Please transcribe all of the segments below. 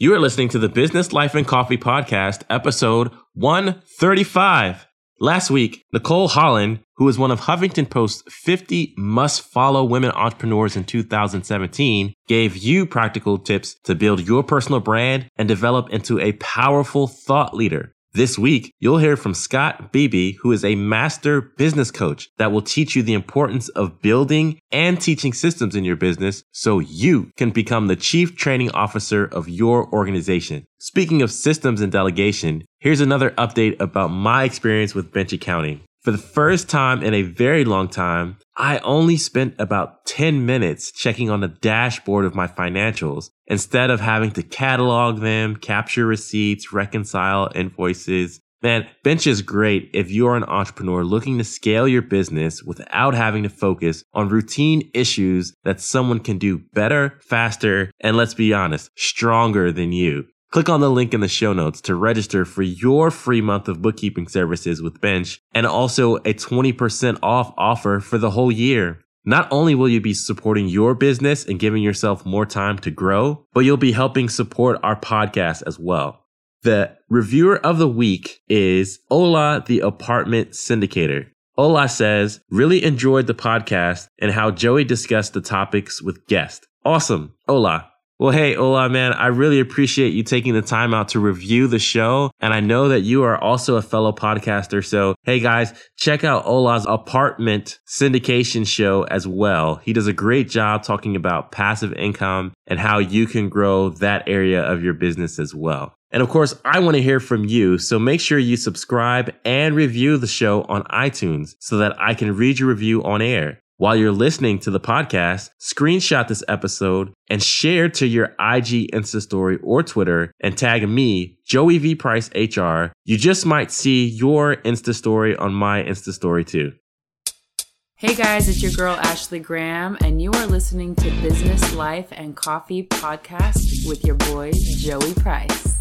You are listening to the Business Life and Coffee Podcast, episode 135. Last week, Nicole Holland, who is one of Huffington Post's 50 must follow women entrepreneurs in 2017, gave you practical tips to build your personal brand and develop into a powerful thought leader. This week, you'll hear from Scott Beebe, who is a master business coach that will teach you the importance of building and teaching systems in your business so you can become the chief training officer of your organization. Speaking of systems and delegation, here's another update about my experience with bench accounting. For the first time in a very long time, I only spent about 10 minutes checking on the dashboard of my financials instead of having to catalog them, capture receipts, reconcile invoices. Man, Bench is great if you're an entrepreneur looking to scale your business without having to focus on routine issues that someone can do better, faster, and let's be honest, stronger than you. Click on the link in the show notes to register for your free month of bookkeeping services with Bench and also a 20% off offer for the whole year. Not only will you be supporting your business and giving yourself more time to grow, but you'll be helping support our podcast as well. The reviewer of the week is Ola, the apartment syndicator. Ola says, really enjoyed the podcast and how Joey discussed the topics with guests. Awesome. Ola, well, hey, Ola, man, I really appreciate you taking the time out to review the show. And I know that you are also a fellow podcaster. So, hey, guys, check out Ola's apartment syndication show as well. He does a great job talking about passive income and how you can grow that area of your business as well. And of course, I want to hear from you. So make sure you subscribe and review the show on iTunes so that I can read your review on air. While you're listening to the podcast, screenshot this episode and share to your IG Insta story or Twitter and tag me, Joey V Price HR. You just might see your Insta story on my Insta story too. Hey guys, it's your girl Ashley Graham, and you are listening to Business Life and Coffee Podcast with your boy Joey Price.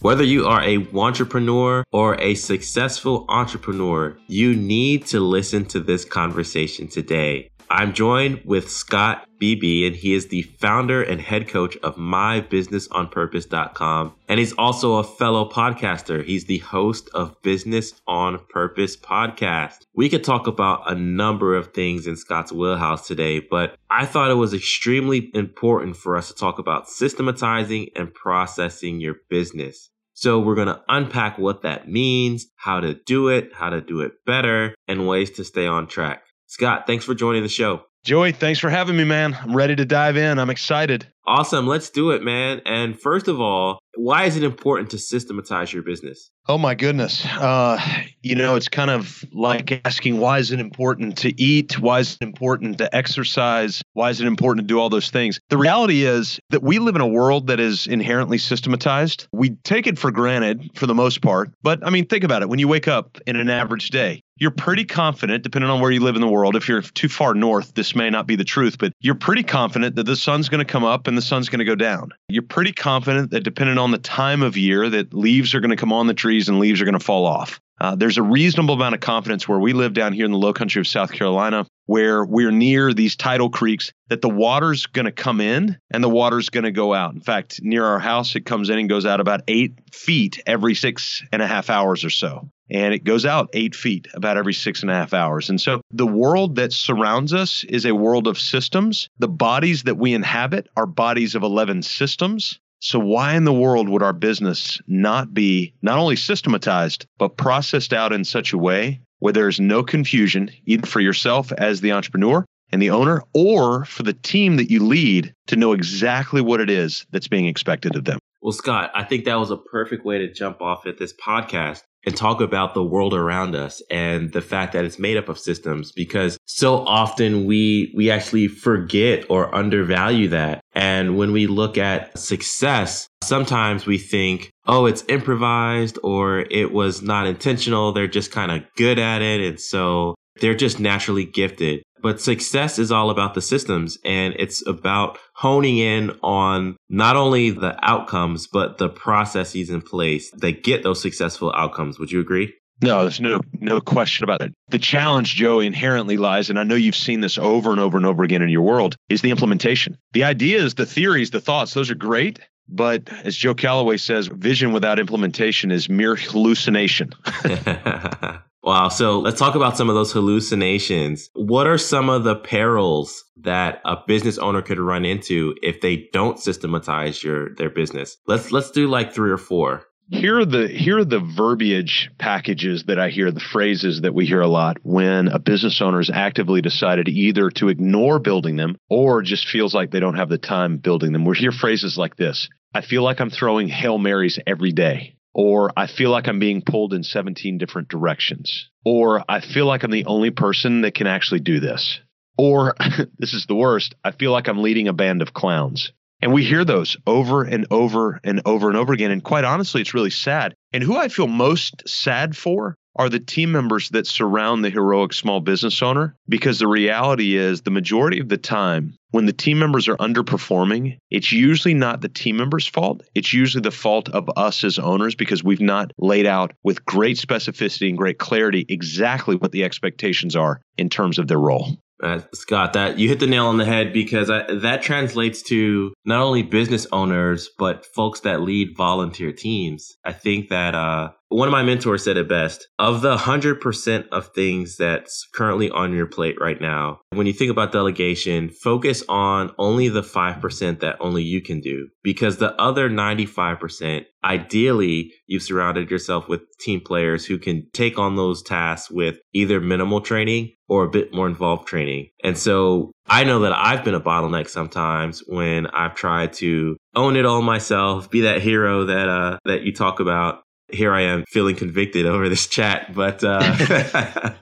Whether you are a entrepreneur or a successful entrepreneur, you need to listen to this conversation today. I'm joined with Scott Beebe, and he is the founder and head coach of mybusinessonpurpose.com. And he's also a fellow podcaster. He's the host of Business on Purpose podcast. We could talk about a number of things in Scott's wheelhouse today, but I thought it was extremely important for us to talk about systematizing and processing your business. So we're going to unpack what that means, how to do it, how to do it better, and ways to stay on track. Scott, thanks for joining the show. Joey, thanks for having me, man. I'm ready to dive in. I'm excited. Awesome. Let's do it, man. And first of all, why is it important to systematize your business? Oh, my goodness. Uh, you know, it's kind of like asking why is it important to eat? Why is it important to exercise? Why is it important to do all those things? The reality is that we live in a world that is inherently systematized. We take it for granted for the most part. But I mean, think about it. When you wake up in an average day, you're pretty confident, depending on where you live in the world. If you're too far north, this may not be the truth, but you're pretty confident that the sun's going to come up and the sun's going to go down. You're pretty confident that depending on the time of year, that leaves are going to come on the trees and leaves are going to fall off. Uh, there's a reasonable amount of confidence where we live down here in the low country of South Carolina, where we're near these tidal creeks, that the water's going to come in and the water's going to go out. In fact, near our house, it comes in and goes out about eight feet every six and a half hours or so. And it goes out eight feet about every six and a half hours. And so the world that surrounds us is a world of systems. The bodies that we inhabit are bodies of 11 systems. So, why in the world would our business not be not only systematized, but processed out in such a way where there's no confusion, either for yourself as the entrepreneur and the owner, or for the team that you lead to know exactly what it is that's being expected of them? Well, Scott, I think that was a perfect way to jump off at this podcast and talk about the world around us and the fact that it's made up of systems because so often we we actually forget or undervalue that and when we look at success sometimes we think oh it's improvised or it was not intentional they're just kind of good at it and so they're just naturally gifted but success is all about the systems and it's about honing in on not only the outcomes, but the processes in place that get those successful outcomes. Would you agree? No, there's no no question about it. The challenge, Joe, inherently lies, and I know you've seen this over and over and over again in your world, is the implementation. The ideas, the theories, the thoughts, those are great. But as Joe Calloway says, vision without implementation is mere hallucination. wow. So let's talk about some of those hallucinations. What are some of the perils that a business owner could run into if they don't systematize your their business? Let's let's do like three or four here are the here are the verbiage packages that I hear, the phrases that we hear a lot when a business owner has actively decided either to ignore building them or just feels like they don't have the time building them. We hear phrases like this. I feel like I'm throwing Hail Marys every day. Or I feel like I'm being pulled in 17 different directions. Or I feel like I'm the only person that can actually do this. Or this is the worst. I feel like I'm leading a band of clowns. And we hear those over and over and over and over again. And quite honestly, it's really sad. And who I feel most sad for are the team members that surround the heroic small business owner. Because the reality is, the majority of the time, when the team members are underperforming, it's usually not the team members' fault. It's usually the fault of us as owners because we've not laid out with great specificity and great clarity exactly what the expectations are in terms of their role. Uh, Scott, that you hit the nail on the head because I, that translates to not only business owners but folks that lead volunteer teams. I think that uh, one of my mentors said it best of the 100% of things that's currently on your plate right now when you think about delegation focus on only the 5% that only you can do. Because the other 95% ideally you've surrounded yourself with team players who can take on those tasks with either minimal training or a bit more involved training. And so I know that I've been a bottleneck sometimes when I've tried to own it all myself, be that hero that uh, that you talk about, here I am feeling convicted over this chat, but uh,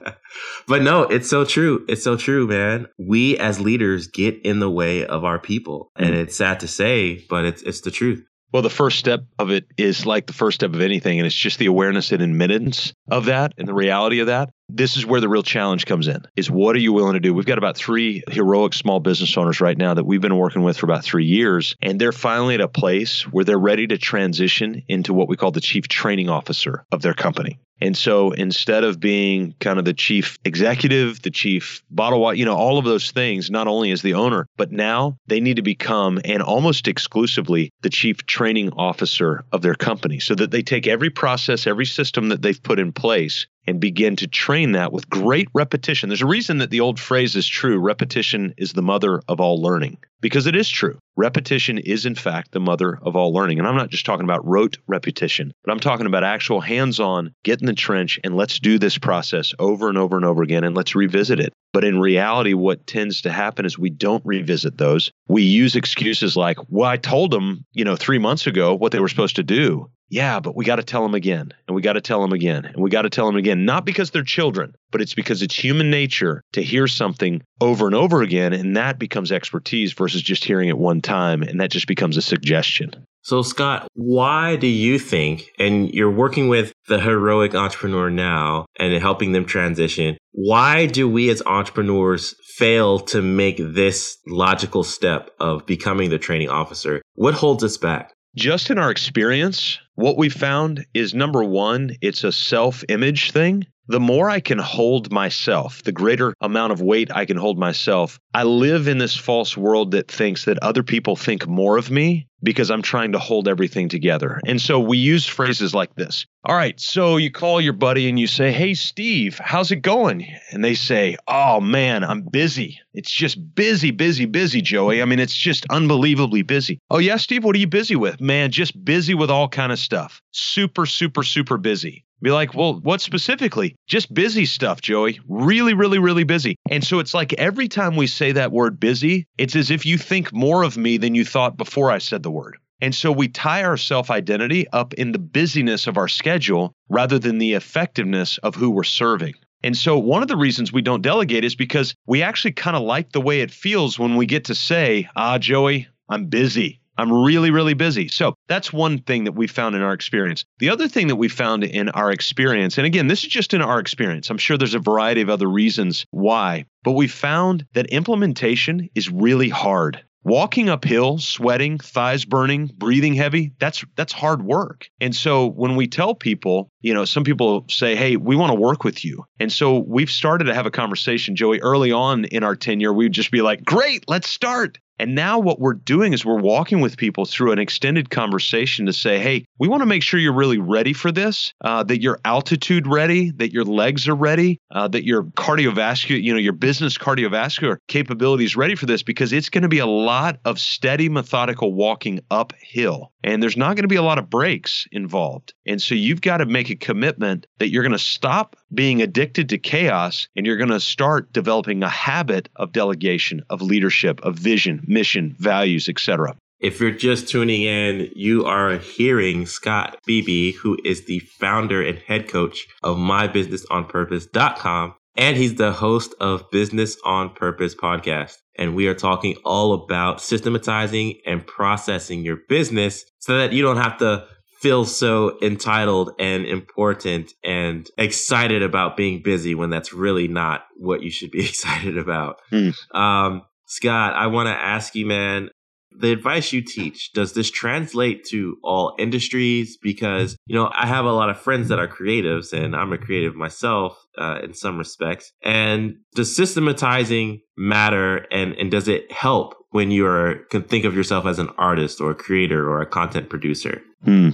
but no, it's so true. It's so true, man. We as leaders get in the way of our people, and mm. it's sad to say, but it's it's the truth. Well, the first step of it is like the first step of anything, and it's just the awareness and admittance of that and the reality of that. This is where the real challenge comes in is what are you willing to do? We've got about three heroic small business owners right now that we've been working with for about three years, and they're finally at a place where they're ready to transition into what we call the chief training officer of their company. And so instead of being kind of the chief executive, the chief bottle, you know, all of those things, not only as the owner, but now they need to become and almost exclusively the chief training officer of their company so that they take every process, every system that they've put in place and begin to train that with great repetition. There's a reason that the old phrase is true repetition is the mother of all learning, because it is true. Repetition is, in fact, the mother of all learning. And I'm not just talking about rote repetition, but I'm talking about actual hands on, get in the trench, and let's do this process over and over and over again, and let's revisit it. But in reality, what tends to happen is we don't revisit those. We use excuses like, well, I told them, you know, three months ago what they were supposed to do. Yeah, but we got to tell them again, and we got to tell them again, and we got to tell them again, not because they're children, but it's because it's human nature to hear something over and over again, and that becomes expertise versus just hearing it one time, and that just becomes a suggestion. So, Scott, why do you think, and you're working with the heroic entrepreneur now and helping them transition, why do we as entrepreneurs fail to make this logical step of becoming the training officer? What holds us back? Just in our experience, what we found is number one, it's a self image thing. The more I can hold myself, the greater amount of weight I can hold myself. I live in this false world that thinks that other people think more of me because I'm trying to hold everything together. And so we use phrases like this. All right, so you call your buddy and you say, Hey, Steve, how's it going? And they say, Oh, man, I'm busy. It's just busy, busy, busy, Joey. I mean, it's just unbelievably busy. Oh, yeah, Steve, what are you busy with? Man, just busy with all kind of stuff. Super, super, super busy. Be like, well, what specifically? Just busy stuff, Joey. Really, really, really busy. And so it's like every time we say that word busy, it's as if you think more of me than you thought before I said the word. And so we tie our self identity up in the busyness of our schedule rather than the effectiveness of who we're serving. And so one of the reasons we don't delegate is because we actually kind of like the way it feels when we get to say, ah, Joey, I'm busy. I'm really, really busy. So that's one thing that we found in our experience. The other thing that we found in our experience, and again, this is just in our experience, I'm sure there's a variety of other reasons why, but we found that implementation is really hard. walking uphill, sweating, thighs burning, breathing heavy, that's that's hard work. And so when we tell people, you know, some people say, "Hey, we want to work with you." And so we've started to have a conversation, Joey, early on in our tenure, we'd just be like, "Great, let's start." And now what we're doing is we're walking with people through an extended conversation to say, hey, we want to make sure you're really ready for this, uh, that your altitude ready, that your legs are ready, uh, that your cardiovascular, you know, your business cardiovascular capabilities ready for this because it's going to be a lot of steady, methodical walking uphill. And there's not going to be a lot of breaks involved. And so you've got to make a commitment that you're going to stop being addicted to chaos and you're going to start developing a habit of delegation, of leadership, of vision, mission, values, etc. If you're just tuning in, you are hearing Scott Beebe, who is the founder and head coach of mybusinessonpurpose.com. And he's the host of Business on Purpose podcast. And we are talking all about systematizing and processing your business so that you don't have to feel so entitled and important and excited about being busy when that's really not what you should be excited about. Hmm. Um, Scott, I want to ask you, man, the advice you teach, does this translate to all industries? Because, you know, I have a lot of friends that are creatives and I'm a creative myself uh, in some respects. And does systematizing matter and, and does it help when you are, can think of yourself as an artist or a creator or a content producer? Hmm.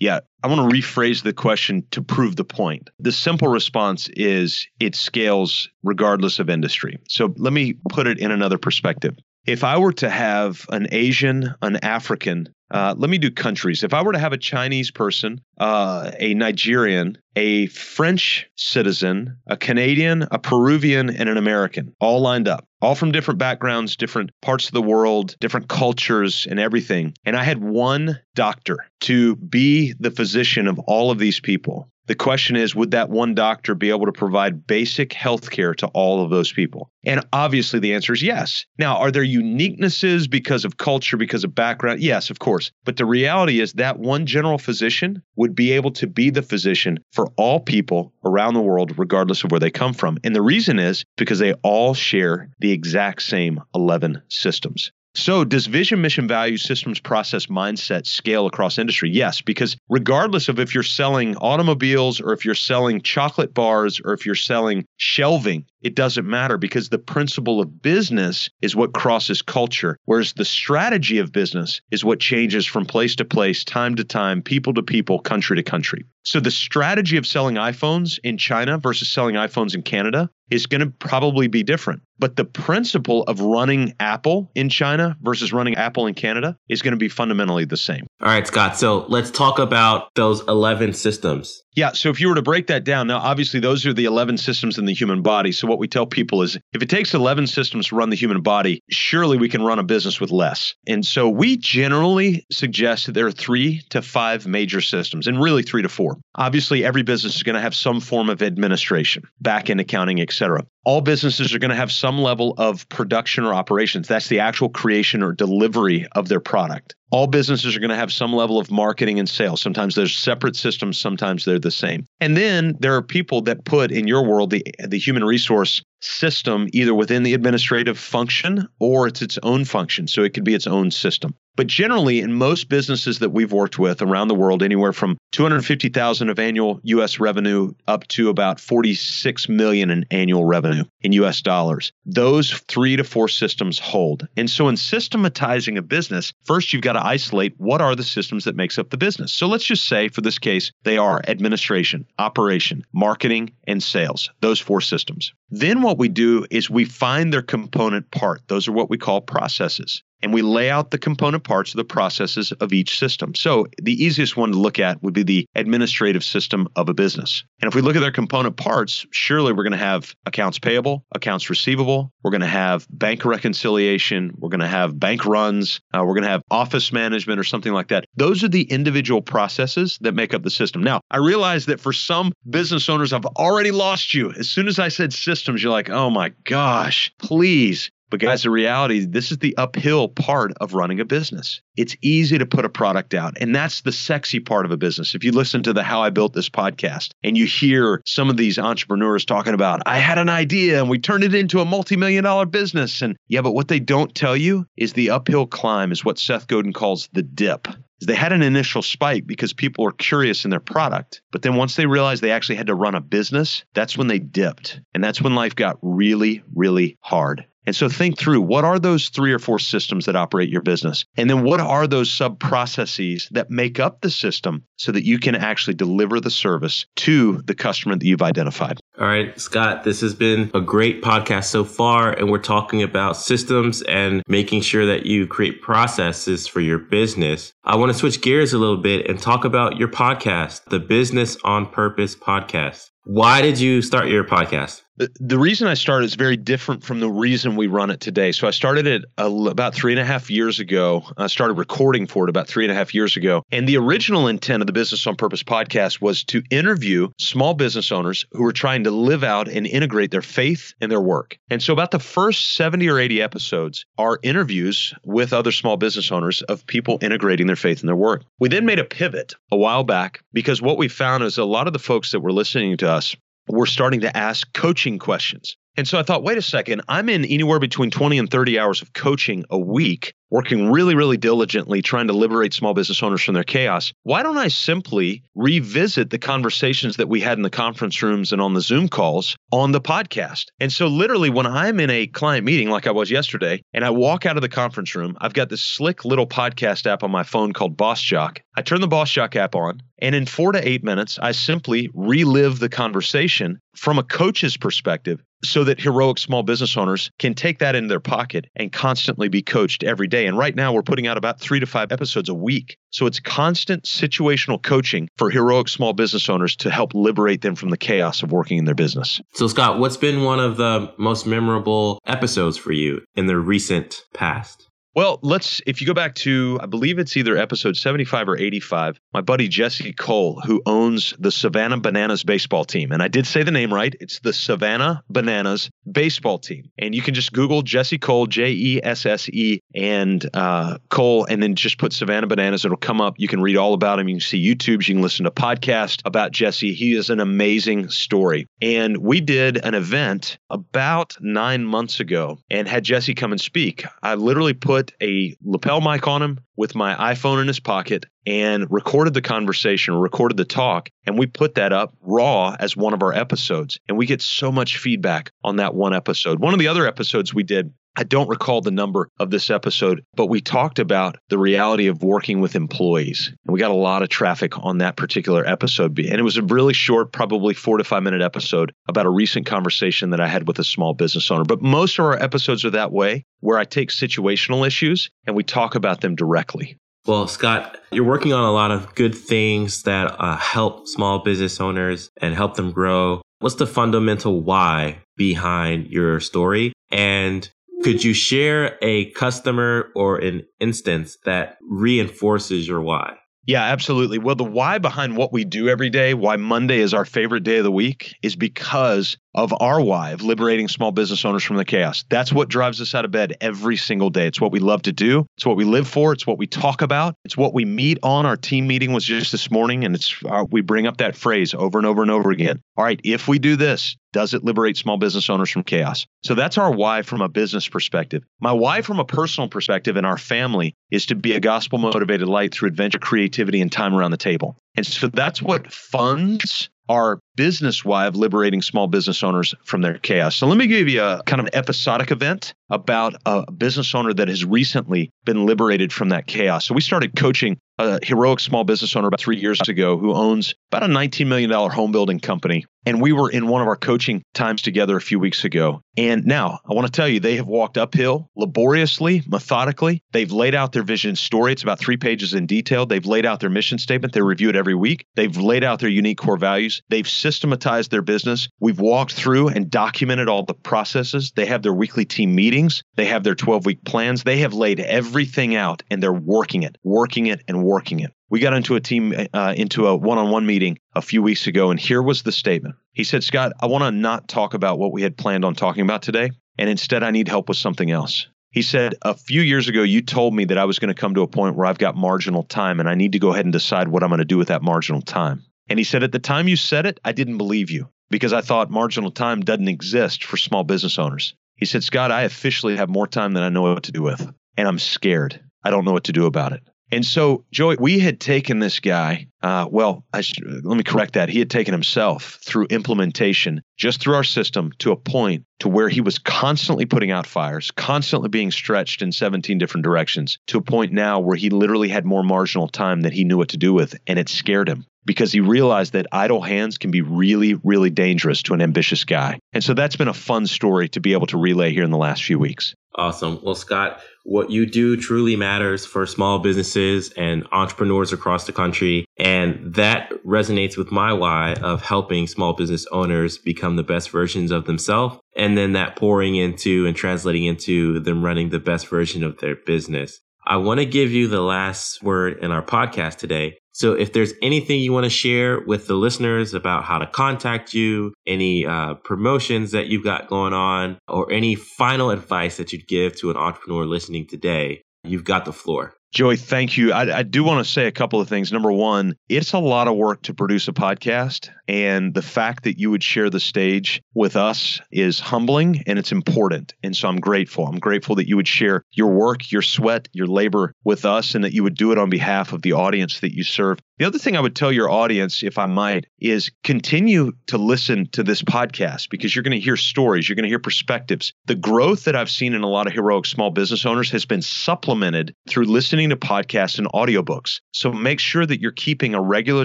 Yeah, I want to rephrase the question to prove the point. The simple response is it scales regardless of industry. So let me put it in another perspective. If I were to have an Asian, an African, uh, let me do countries. If I were to have a Chinese person, uh, a Nigerian, a French citizen, a Canadian, a Peruvian, and an American, all lined up, all from different backgrounds, different parts of the world, different cultures, and everything. And I had one doctor to be the physician of all of these people. The question is, would that one doctor be able to provide basic health care to all of those people? And obviously the answer is yes. Now, are there uniquenesses because of culture, because of background? Yes, of course. But the reality is that one general physician would be able to be the physician for all people around the world, regardless of where they come from. And the reason is because they all share the exact same 11 systems. So, does vision, mission, value, systems, process, mindset scale across industry? Yes, because regardless of if you're selling automobiles or if you're selling chocolate bars or if you're selling shelving, it doesn't matter because the principle of business is what crosses culture, whereas the strategy of business is what changes from place to place, time to time, people to people, country to country. So, the strategy of selling iPhones in China versus selling iPhones in Canada is going to probably be different. But the principle of running Apple in China versus running Apple in Canada is going to be fundamentally the same. All right, Scott. So let's talk about those 11 systems. Yeah. So if you were to break that down, now obviously those are the 11 systems in the human body. So what we tell people is if it takes 11 systems to run the human body, surely we can run a business with less. And so we generally suggest that there are three to five major systems and really three to four. Obviously, every business is going to have some form of administration, back end accounting, et cetera. All businesses are going to have some level of production or operations. That's the actual creation or delivery of their product all businesses are going to have some level of marketing and sales. Sometimes there's separate systems, sometimes they're the same. And then there are people that put in your world the, the human resource system either within the administrative function or it's its own function. So it could be its own system. But generally, in most businesses that we've worked with around the world, anywhere from 250,000 of annual U.S. revenue up to about 46 million in annual revenue in U.S. dollars, those three to four systems hold. And so, in systematizing a business, first you've got to isolate what are the systems that makes up the business. So let's just say, for this case, they are administration, operation, marketing, and sales. Those four systems. Then what we do is we find their component part. Those are what we call processes and we lay out the component parts of the processes of each system. So the easiest one to look at would be the administrative system of a business. And if we look at their component parts, surely we're going to have accounts payable, accounts receivable, we're going to have bank reconciliation, we're going to have bank runs, uh, we're going to have office management or something like that. Those are the individual processes that make up the system. Now, I realize that for some business owners, I've already lost you. As soon as I said systems, you're like, oh my gosh, please But guys, the reality, this is the uphill part of running a business. It's easy to put a product out, and that's the sexy part of a business. If you listen to the How I Built This podcast and you hear some of these entrepreneurs talking about, I had an idea and we turned it into a multi-million dollar business. And yeah, but what they don't tell you is the uphill climb is what Seth Godin calls the dip. They had an initial spike because people were curious in their product. But then once they realized they actually had to run a business, that's when they dipped. And that's when life got really, really hard. And so think through what are those three or four systems that operate your business? And then what are those sub processes that make up the system so that you can actually deliver the service to the customer that you've identified? All right, Scott, this has been a great podcast so far. And we're talking about systems and making sure that you create processes for your business. I want to switch gears a little bit and talk about your podcast, the Business on Purpose podcast. Why did you start your podcast? The, the reason I started is very different from the reason we run it today. So I started it about three and a half years ago. I started recording for it about three and a half years ago. And the original intent of the Business on Purpose podcast was to interview small business owners who were trying to live out and integrate their faith in their work. And so about the first 70 or 80 episodes are interviews with other small business owners of people integrating their faith in their work. We then made a pivot a while back because what we found is a lot of the folks that were listening to us were starting to ask coaching questions. And so I thought, wait a second, I'm in anywhere between 20 and 30 hours of coaching a week working really, really diligently trying to liberate small business owners from their chaos, why don't I simply revisit the conversations that we had in the conference rooms and on the Zoom calls on the podcast? And so, literally, when I'm in a client meeting like I was yesterday, and I walk out of the conference room, I've got this slick little podcast app on my phone called Boss Jock. I turn the Boss Jock app on, and in four to eight minutes, I simply relive the conversation from a coach's perspective so that heroic small business owners can take that in their pocket and constantly be coached every day. And right now, we're putting out about three to five episodes a week. So it's constant situational coaching for heroic small business owners to help liberate them from the chaos of working in their business. So, Scott, what's been one of the most memorable episodes for you in the recent past? Well, let's, if you go back to, I believe it's either episode 75 or 85, my buddy Jesse Cole, who owns the Savannah Bananas baseball team. And I did say the name right. It's the Savannah Bananas baseball team. And you can just Google Jesse Cole, J E S S E, and uh, Cole, and then just put Savannah Bananas. It'll come up. You can read all about him. You can see YouTubes. You can listen to podcasts about Jesse. He is an amazing story. And we did an event about nine months ago and had Jesse come and speak. I literally put put a lapel mic on him with my iPhone in his pocket and recorded the conversation, recorded the talk, and we put that up raw as one of our episodes. And we get so much feedback on that one episode. One of the other episodes we did I don't recall the number of this episode, but we talked about the reality of working with employees. And we got a lot of traffic on that particular episode. And it was a really short, probably four to five minute episode about a recent conversation that I had with a small business owner. But most of our episodes are that way, where I take situational issues and we talk about them directly. Well, Scott, you're working on a lot of good things that uh, help small business owners and help them grow. What's the fundamental why behind your story? And could you share a customer or an instance that reinforces your why? Yeah, absolutely. Well, the why behind what we do every day, why Monday is our favorite day of the week, is because of our why of liberating small business owners from the chaos. That's what drives us out of bed every single day. It's what we love to do. It's what we live for. It's what we talk about. It's what we meet on. Our team meeting was just this morning, and it's uh, we bring up that phrase over and over and over again. All right, if we do this, does it liberate small business owners from chaos? So that's our why from a business perspective. My why from a personal perspective and our family is to be a gospel motivated light through adventure, creativity, and time around the table. And so that's what funds our business of liberating small business owners from their chaos. So let me give you a kind of episodic event about a business owner that has recently been liberated from that chaos. So we started coaching a heroic small business owner about three years ago who owns about a $19 million home building company. And we were in one of our coaching times together a few weeks ago. And now I want to tell you, they have walked uphill laboriously, methodically. They've laid out their vision story. It's about three pages in detail. They've laid out their mission statement. They review it every week. They've laid out their unique core values. They've systematized their business. We've walked through and documented all the processes. They have their weekly team meetings. They have their 12 week plans. They have laid everything out and they're working it, working it, and working it. We got into a team, uh, into a one on one meeting a few weeks ago, and here was the statement. He said, Scott, I want to not talk about what we had planned on talking about today. and instead I need help with something else. He said, A few years ago, you told me that I was going to come to a point where I've got marginal time and I need to go ahead and decide what I'm going to do with that marginal time. And he said, At the time you said it, I didn't believe you because I thought marginal time doesn't exist for small business owners. He said, Scott, I officially have more time than I know what to do with, and I'm scared. I don't know what to do about it. And so, Joey, we had taken this guy. Uh, well, should, let me correct that. He had taken himself through implementation, just through our system, to a point to where he was constantly putting out fires, constantly being stretched in 17 different directions, to a point now where he literally had more marginal time that he knew what to do with, and it scared him because he realized that idle hands can be really, really dangerous to an ambitious guy. And so that's been a fun story to be able to relay here in the last few weeks. Awesome. Well, Scott, what you do truly matters for small businesses and entrepreneurs across the country. And that resonates with my why of helping small business owners become the best versions of themselves. And then that pouring into and translating into them running the best version of their business. I want to give you the last word in our podcast today. So if there's anything you want to share with the listeners about how to contact you, any uh, promotions that you've got going on, or any final advice that you'd give to an entrepreneur listening today, you've got the floor. Joey, thank you. I, I, do want to say a couple of things. Number one, it's a lot of work to produce a podcast. And the fact that you would share the stage with us is humbling and it's important. And so I'm grateful. I'm grateful that you would share your work, your sweat, your labor with us, and that you would do it on behalf of the audience that you serve. The other thing I would tell your audience, if I might, is continue to listen to this podcast because you're going to hear stories, you're going to hear perspectives. The growth that I've seen in a lot of heroic small business owners has been supplemented through listening to podcasts and audiobooks. So make sure that you're keeping a regular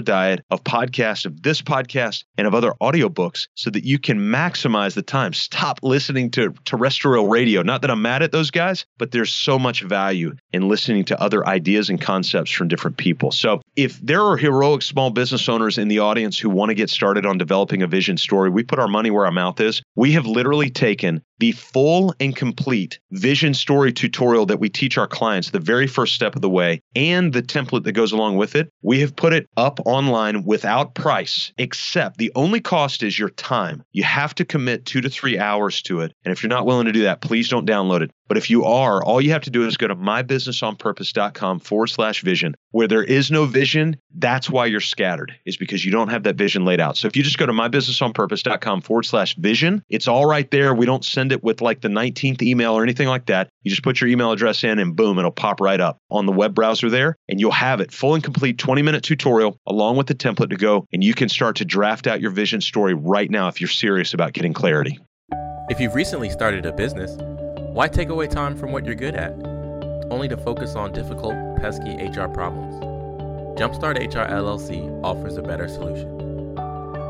diet of podcasts, of this podcast, and of other audiobooks so that you can maximize the time. Stop listening to terrestrial radio. Not that I'm mad at those guys, but there's so much value in listening to other ideas and concepts from different people. So if there there are heroic small business owners in the audience who want to get started on developing a vision story. We put our money where our mouth is. We have literally taken the full and complete vision story tutorial that we teach our clients, the very first step of the way, and the template that goes along with it. We have put it up online without price, except the only cost is your time. You have to commit two to three hours to it. And if you're not willing to do that, please don't download it. But if you are, all you have to do is go to mybusinessonpurpose.com forward slash vision. Where there is no vision, that's why you're scattered, is because you don't have that vision laid out. So if you just go to mybusinessonpurpose.com forward slash vision, it's all right there. We don't it with like the 19th email or anything like that. You just put your email address in and boom, it'll pop right up on the web browser there. And you'll have it full and complete 20 minute tutorial along with the template to go. And you can start to draft out your vision story right now if you're serious about getting clarity. If you've recently started a business, why take away time from what you're good at, only to focus on difficult, pesky HR problems? Jumpstart HR LLC offers a better solution.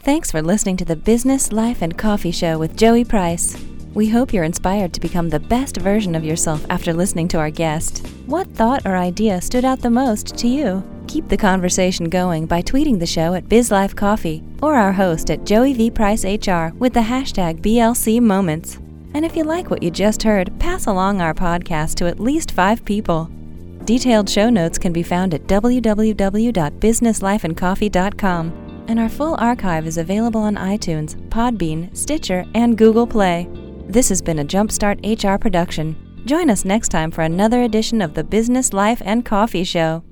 Thanks for listening to the Business, Life, and Coffee Show with Joey Price. We hope you're inspired to become the best version of yourself after listening to our guest. What thought or idea stood out the most to you? Keep the conversation going by tweeting the show at BizLifeCoffee or our host at Joey V. Price HR with the hashtag BLC Moments. And if you like what you just heard, pass along our podcast to at least five people. Detailed show notes can be found at www.businesslifeandcoffee.com, and our full archive is available on iTunes, Podbean, Stitcher, and Google Play. This has been a Jumpstart HR production. Join us next time for another edition of the Business Life and Coffee Show.